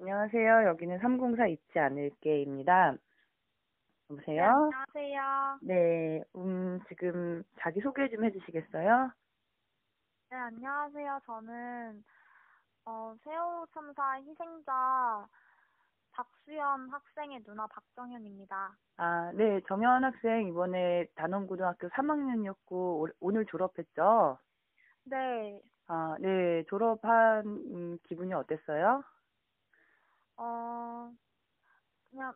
안녕하세요. 여기는 304 잊지 않을게입니다. 여보세요? 안녕하세요. 네, 음, 지금 자기소개 좀 해주시겠어요? 네, 안녕하세요. 저는 어, 세월호 참사 희생자 박수연 학생의 누나 박정현입니다. 아, 네, 정현 학생 이번에 단원고등학교 3학년이었고, 오 늘 졸업했죠? 네, 아, 네, 졸업한 음, 기분이 어땠어요? 어, 그냥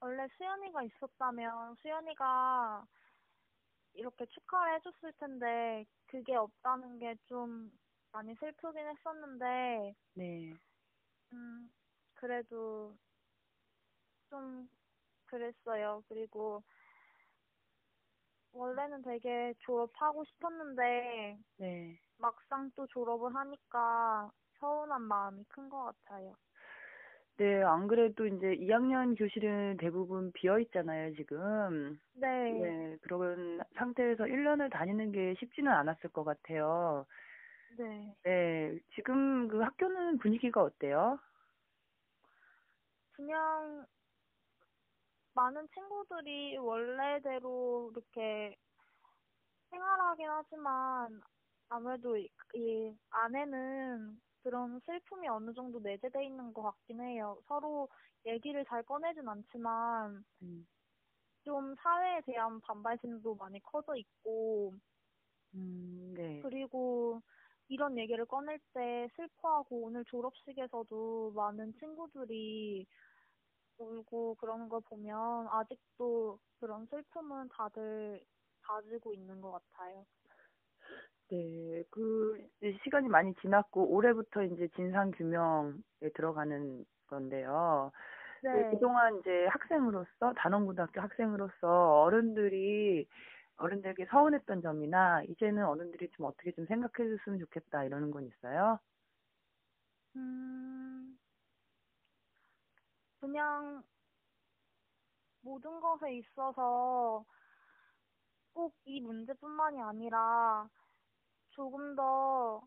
원래 수연이가 있었다면 수연이가 이렇게 축하를 해줬을 텐데 그게 없다는 게 좀 많이 슬프긴 했었는데 네, 음, 그래도 좀 그랬어요. 그리고 원래는 되게 졸업하고 싶었는데 네. 막상 또 졸업을 하니까 서운한 마음이 큰 것 같아요. 네, 안 그래도 이제 2학년 교실은 대부분 비어 있잖아요, 지금. 네, 네, 그런 상태에서 1년을 다니는 게 쉽지는 않았을 것 같아요. 네. 네, 지금 그 학교는 분위기가 어때요? 그냥 많은 친구들이 원래대로 이렇게 생활하긴 하지만 아무래도 이, 이 안에는 그런 슬픔이 어느 정도 내재돼 있는 것 같긴 해요. 서로 얘기를 잘 꺼내진 않지만 음, 좀 사회에 대한 반발심도 많이 커져 있고 음, 네. 그리고 이런 얘기를 꺼낼 때 슬퍼하고 오늘 졸업식에서도 많은 친구들이 울고 그러는 걸 보면 아직도 그런 슬픔은 다들 가지고 있는 것 같아요. 네, 그 시간이 많이 지났고 올해부터 이제 진상 규명에 들어가는 건데요. 네, 네. 그동안 이제 학생으로서 단원고등학교 학생으로서 어른들이 어른들에게 서운했던 점이나 이제는 어른들이 좀 어떻게 좀 생각해 줬으면 좋겠다 이러는 건 있어요? 음, 그냥 모든 것에 있어서 꼭 이 문제뿐만이 아니라 조금 더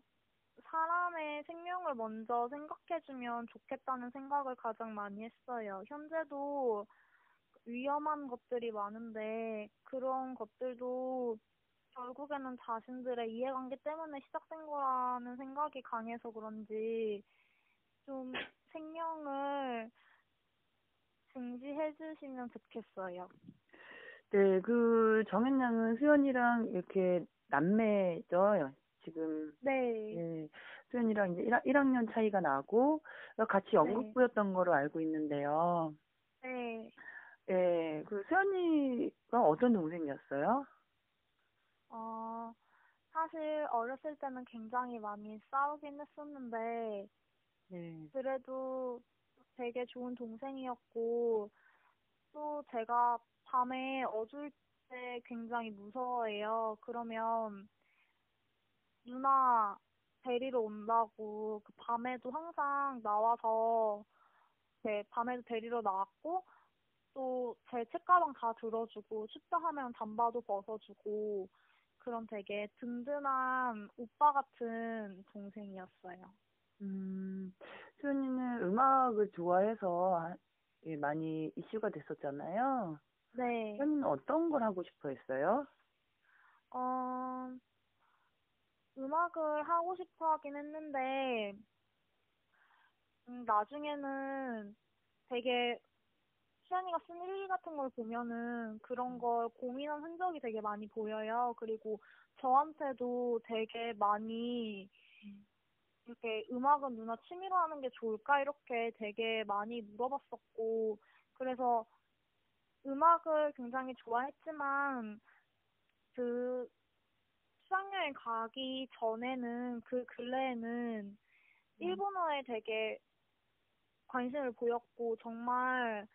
사람의 생명을 먼저 생각해주면 좋겠다는 생각을 가장 많이 했어요. 현재도 위험한 것들이 많은데 그런 것들도 결국에는 자신들의 이해관계 때문에 시작된 거라는 생각이 강해서 그런지 좀 생명을 증지해 주시면 좋겠어요. 네, 그 정현 양은 수연이랑 이렇게 남매죠, 지금. 네, 예, 수연이랑 이제 1, 학년 차이가 나고 같이 연극부였던 거로 알고 있는데요. 네. 예, 그 수연이가 어떤 동생이었어요? 어, 사실 어렸을 때는 굉장히 많이 싸우긴 했었는데, 네. 그래도 되게 좋은 동생이었고, 또 제가 밤에 어두울 때 굉장히 무서워해요. 그러면 누나 데리러 온다고 그 밤에도 항상 나와서 네, 밤에도 데리러 나왔고, 또 제 책가방 다 들어주고, 춥다 하면 잠바도 벗어주고, 그런 되게 든든한 오빠 같은 동생이었어요. 음, 수연이는 음악을 좋아해서 예, 많이 이슈가 됐었잖아요. 네. 수연이는 어떤 걸 하고 싶어 했어요? 어, 음악을 하고 싶어 하긴 했는데, 음, 나중에는 되게 수연이가 쓴 일기 같은 걸 보면은 그런 걸 고민한 흔적이 되게 많이 보여요. 그리고 저한테도 되게 많이 이렇게 음악은 누나 취미로 하는 게 좋을까? 이렇게 되게 많이 물어봤었고, 그래서 음악을 굉장히 좋아했지만, 그 수학여행 가기 전에는 그 근래에는 일본어에 되게 관심을 보였고 정말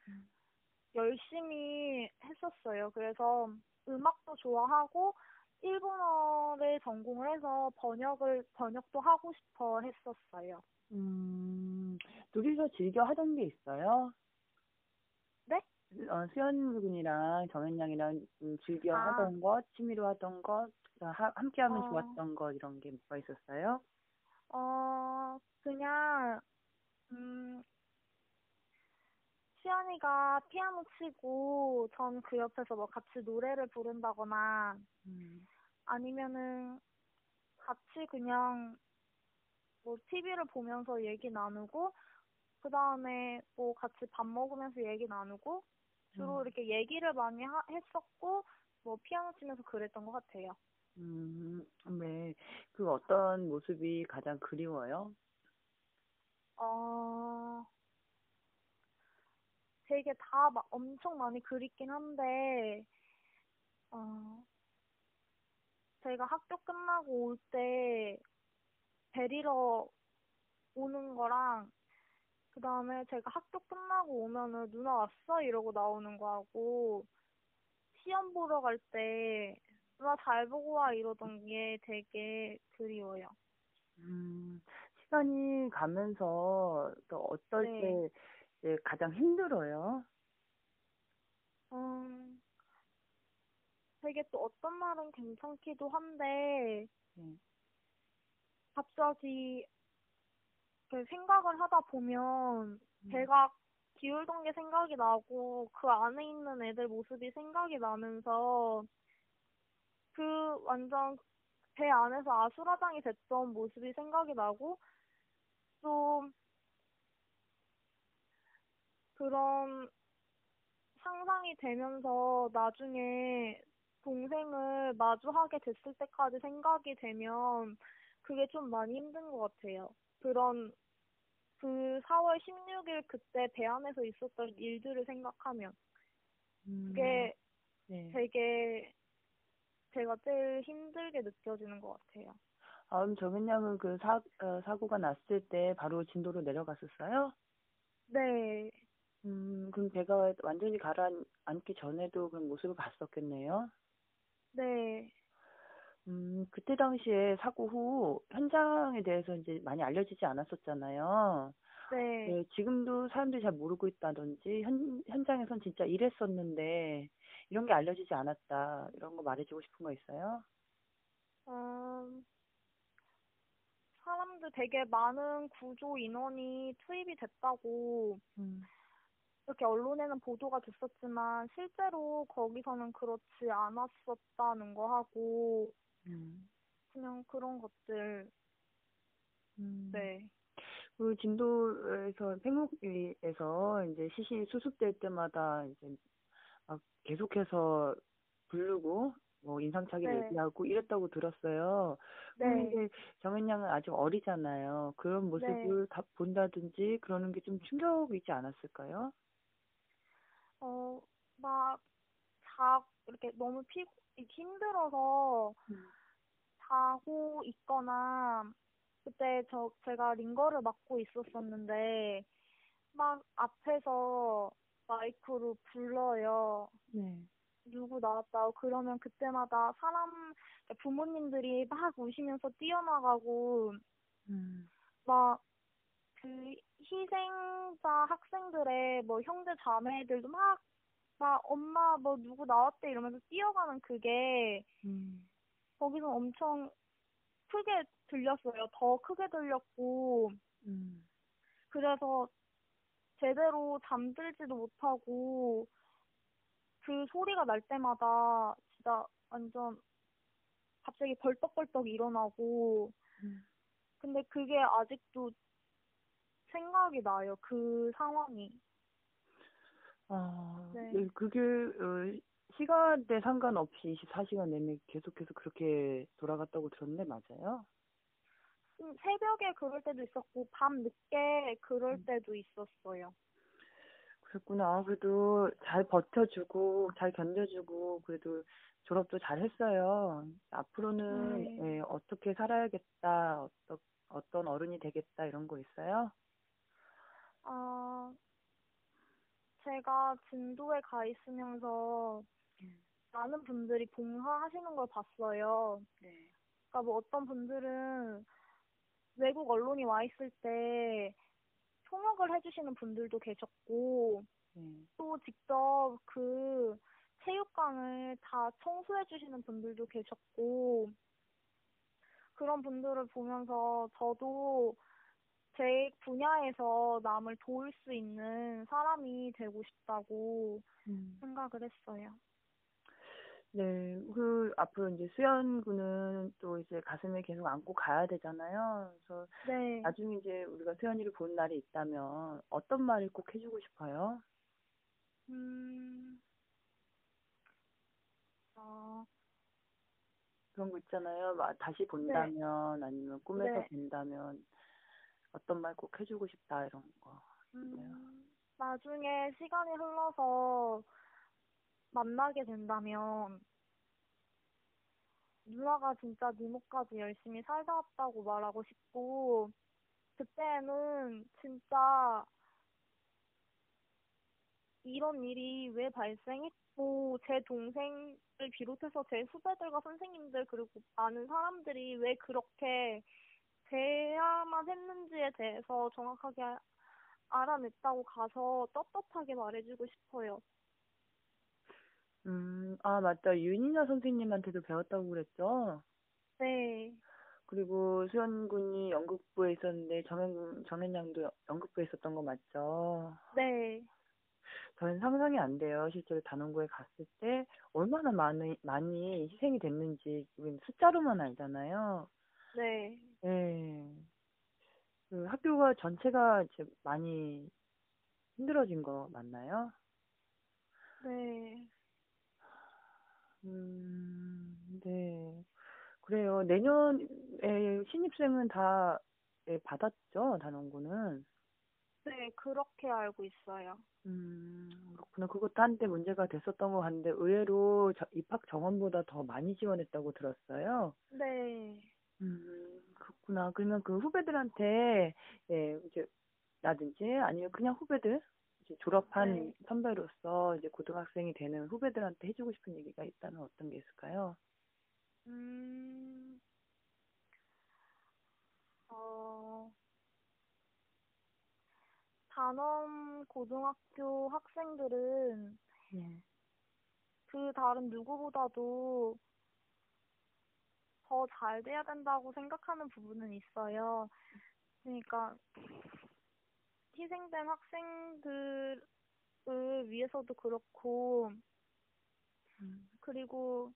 열심히 했었어요. 그래서 음악도 좋아하고 일본어를 전공을 해서 번역을 번역도 하고 싶어 했었어요. 음, 둘이서 즐겨 하던 게 있어요? 네? 어, 수연 군이랑 정현 양이랑 음, 즐겨 아. 하던 것, 취미로 하던 것, 하, 함께 하면 어. 좋았던 것, 이런 게 뭐가 있었어요? 어, 그냥, 음, 수연이가 피아노 치고 전 그 옆에서 뭐 같이 노래를 부른다거나 음, 아니면은 같이 그냥 뭐 TV를 보면서 얘기 나누고 그 다음에 뭐 같이 밥 먹으면서 얘기 나누고 주로 음. 이렇게 얘기를 많이 하, 했었고 뭐 피아노 치면서 그랬던 것 같아요. 음, 네. 그 어떤 모습이 가장 그리워요? 어, 되게 다막 엄청 많이 그립긴 한데, 어, 제가 학교 끝나고 올 때 데리러 오는 거랑, 그 다음에 제가 학교 끝나고 오면은 누나 왔어? 이러고 나오는 거하고, 시험 보러 갈 때 누나 잘 보고 와 이러던 게 되게 그리워요. 음, 시간이 가면서 또 어떨 네. 때 이제 가장 힘들어요? 음, 되게 또 어떤 날은 괜찮기도 한데, 네. 갑자기 그 생각을 하다 보면 음. 배가 기울던 게 생각이 나고 그 안에 있는 애들 모습이 생각이 나면서 그 완전 배 안에서 아수라장이 됐던 모습이 생각이 나고 또 그런 상상이 되면서 나중에 동생을 마주하게 됐을 때까지 생각이 되면 그게 좀 많이 힘든 것 같아요. 그런 그 4월 16일 그때 배 안에서 있었던 일들을 생각하면 음, 그게 네. 되게 제가 제일 힘들게 느껴지는 것 같아요. 아, 그럼 정현 양은 그 사, 어, 사고가 났을 때 바로 진도로 내려갔었어요? 네, 음, 그럼 배가 완전히 가라앉기 전에도 그런 모습을 봤었겠네요? 네, 음, 그때 당시에 사고 후 현장에 대해서 이제 많이 알려지지 않았었잖아요. 네. 네, 지금도 사람들이 잘 모르고 있다든지, 현, 현장에선 진짜 이랬었는데, 이런 게 알려지지 않았다. 이런 거 말해주고 싶은 거 있어요? 음, 사람들 되게 많은 구조 인원이 투입이 됐다고 음, 이렇게 언론에는 보도가 됐었지만 실제로 거기서는 그렇지 않았었다는 거 하고 음, 그냥 그런 것들 음. 네. 그 진도에서 팽목리에서 이제 시신이 수습될 때마다 이제 막 계속해서 부르고 뭐 인상착의 네. 얘기하고 이랬다고 들었어요. 네. 근데 정현 양은 아직 어리잖아요. 그런 모습을 다 본다든지 그러는 게 좀 충격이지 않았을까요? 어, 막, 자, 이렇게 너무 피, 힘들어서 자고 있거나, 그때 저, 제가 링거를 맡고 있었었는데, 막 앞에서 마이크로 불러요. 네. 누구 나왔다고 그러면 그때마다 사람, 부모님들이 막 우시면서 뛰어나가고, 음, 막, 그, 희생자 학생들의 뭐 형제 자매들도 막, 막 엄마 뭐 누구 나왔대 이러면서 뛰어가는 그게 음, 거기서 엄청 크게 들렸어요. 더 크게 들렸고, 음, 그래서 제대로 잠들지도 못하고, 그 소리가 날 때마다 진짜 완전 갑자기 벌떡벌떡 일어나고, 음. 근데 그게 아직도 생각이 나요. 그 상황이. 아, 네. 네, 그게 어, 시간대 상관없이 24시간 내내 계속해서 그렇게 돌아갔다고 들었는데 맞아요? 음, 새벽에 그럴 때도 있었고, 밤 늦게 그럴 때도 있었어요. 그랬구나. 그래도 잘 버텨주고 잘 견뎌주고 그래도 졸업도 잘 했어요. 앞으로는 네. 예, 어떻게 살아야겠다, 어떤 어떤 어른이 되겠다 이런 거 있어요? 아, 제가 진도에 가 있으면서 많은 분들이 봉사하시는 걸 봤어요. 네. 그러니까 뭐 어떤 분들은 외국 언론이 와 있을 때 통역을 해주시는 분들도 계셨고, 네. 또 직접 그 체육관을 다 청소해 주시는 분들도 계셨고, 그런 분들을 보면서 저도 제 분야에서 남을 도울 수 있는 사람이 되고 싶다고 음. 생각을 했어요. 네, 그 앞으로 이제 수연군은 또 이제 가슴에 계속 안고 가야 되잖아요. 그래서 네. 나중에 이제 우리가 수연이를 본 날이 있다면 어떤 말을 꼭 해주고 싶어요? 음, 어, 그런 거 있잖아요. 막 다시 본다면 아니면 꿈에서 네. 뵌다면 어떤 말 꼭 해주고 싶다 이런 거. 음, 나중에 시간이 흘러서 만나게 된다면 누나가 진짜 네 몫까지 열심히 살다 왔다고 말하고 싶고 그때는 진짜 이런 일이 왜 발생했고 제 동생을 비롯해서 제 후배들과 선생님들 그리고 많은 사람들이 왜 그렇게 돼야만 했는지에 대해서 정확하게 아- 알아냈다고 가서 떳떳하게 말해주고 싶어요. 음, 아 맞다. 윤희나 선생님한테도 배웠다고 그랬죠? 네, 그리고 수연군이 연극부에 있었는데 정현 정현 양도 연극부에 있었던 거 맞죠? 네, 저는 상상이 안 돼요. 실제로 단원고에 갔을 때 얼마나 많이 많이 희생이 됐는지 우리는 숫자로만 알잖아요. 네, 예. 그 학교가 전체가 이제 많이 힘들어진 거 맞나요? 네. 음, 네. 그래요. 내년에 신입생은 다 예, 받았죠, 단원고는. 네, 그렇게 알고 있어요. 음, 그렇구나. 그것도 한때 문제가 됐었던 것 같은데 의외로 저- 입학 정원보다 더 많이 지원했다고 들었어요. 네, 음, 그렇구나. 그러면 그 후배들한테, 예, 이제, 나든지 아니면 그냥 후배들, 이제 졸업한 네. 선배로서 이제 고등학생이 되는 후배들한테 해주고 싶은 얘기가 있다면 어떤 게 있을까요? 음, 어, 단원 고등학교 학생들은 네. 그 다른 누구보다도 더 잘 돼야 된다고 생각하는 부분은 있어요. 그러니까 희생된 학생들을 위해서도 그렇고, 음, 그리고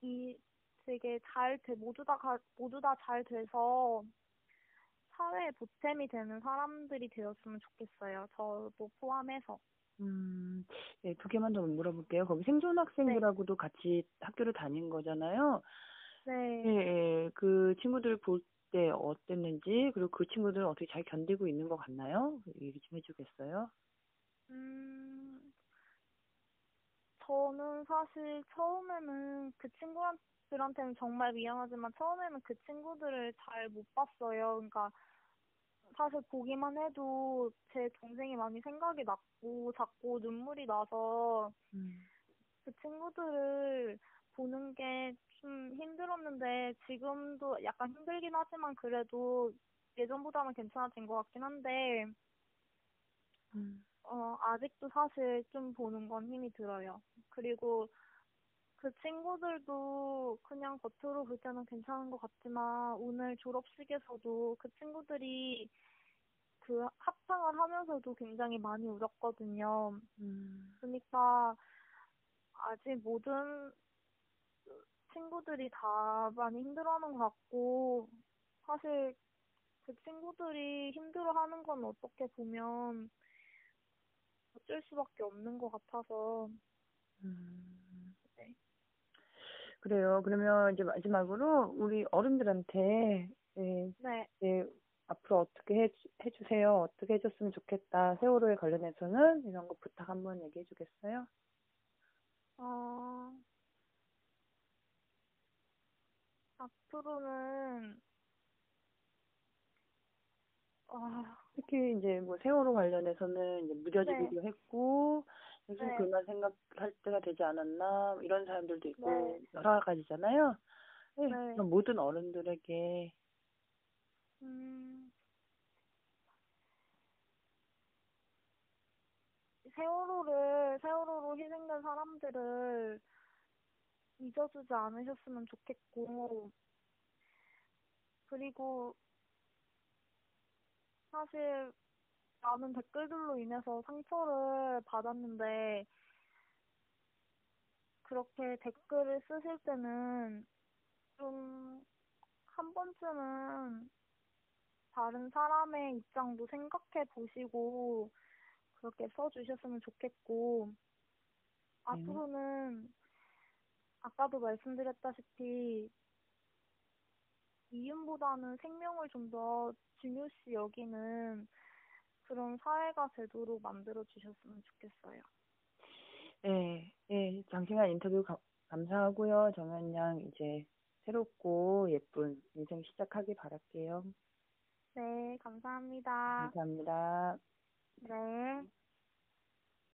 이 되게 잘 돼, 모두 다, 가, 모두 다 잘 돼서 사회에 보탬이 되는 사람들이 되었으면 좋겠어요. 저도 포함해서. 음, 예, 두 개만 더 물어볼게요. 거기 생존 학생들하고도 같이 학교를 다닌 거잖아요. 예, 네. 예, 그 친구들 볼 때 어땠는지, 그리고 그 친구들은 어떻게 잘 견디고 있는 것 같나요? 얘기 좀 해주겠어요? 음, 저는 사실 처음에는 그 친구들한테는 정말 미안하지만 처음에는 그 친구들을 잘 못 봤어요. 그러니까 사실 보기만 해도 제 동생이 많이 생각이 났고 자꾸 눈물이 나서 음, 그 친구들을 보는 게 좀 힘들었는데 지금도 약간 힘들긴 하지만 그래도 예전보다는 괜찮아진 것 같긴 한데 음, 어, 아직도 사실 좀 보는 건 힘이 들어요. 그리고 그 친구들도 그냥 겉으로 볼 때는 괜찮은 것 같지만 오늘 졸업식에서도 그 친구들이 그 합창을 하면서도 굉장히 많이 울었거든요. 음, 그러니까 아직 모든 친구들이 다 많이 힘들어하는 것 같고 사실 그 친구들이 힘들어하는 건 어떻게 보면 어쩔 수밖에 없는 것 같아서 음, 네. 그래요. 그러면 이제 마지막으로 우리 어른들한테 예, 네, 예, 앞으로 어떻게 해, 해주세요. 어떻게 해줬으면 좋겠다. 세월호에 관련해서는 이런 거 부탁 한번 얘기해 주겠어요? 어, 앞으로는 아, 특히 이제 뭐 세월호 관련해서는 이제 무뎌지기도 했고 요즘 네. 그만 생각할 때가 되지 않았나 이런 사람들도 있고 네. 여러 가지잖아요. 네, 네. 모든 어른들에게 음, 세월호를, 세월호로 희생된 사람들을 잊어주지 않으셨으면 좋겠고, 그리고 사실 많은 댓글들로 인해서 상처를 받았는데, 그렇게 댓글을 쓰실 때는 좀 한 번쯤은 다른 사람의 입장도 생각해 보시고 그렇게 써주셨으면 좋겠고, 앞으로는 아까도 말씀드렸다시피 이윤보다는 생명을 좀 더 중요시 여기는 그런 사회가 되도록 만들어 주셨으면 좋겠어요. 네, 네, 장시간 인터뷰 가- 감사하고요. 정연 양 이제 새롭고 예쁜 인생 시작하길 바랄게요. 네, 감사합니다. 감사합니다. 네.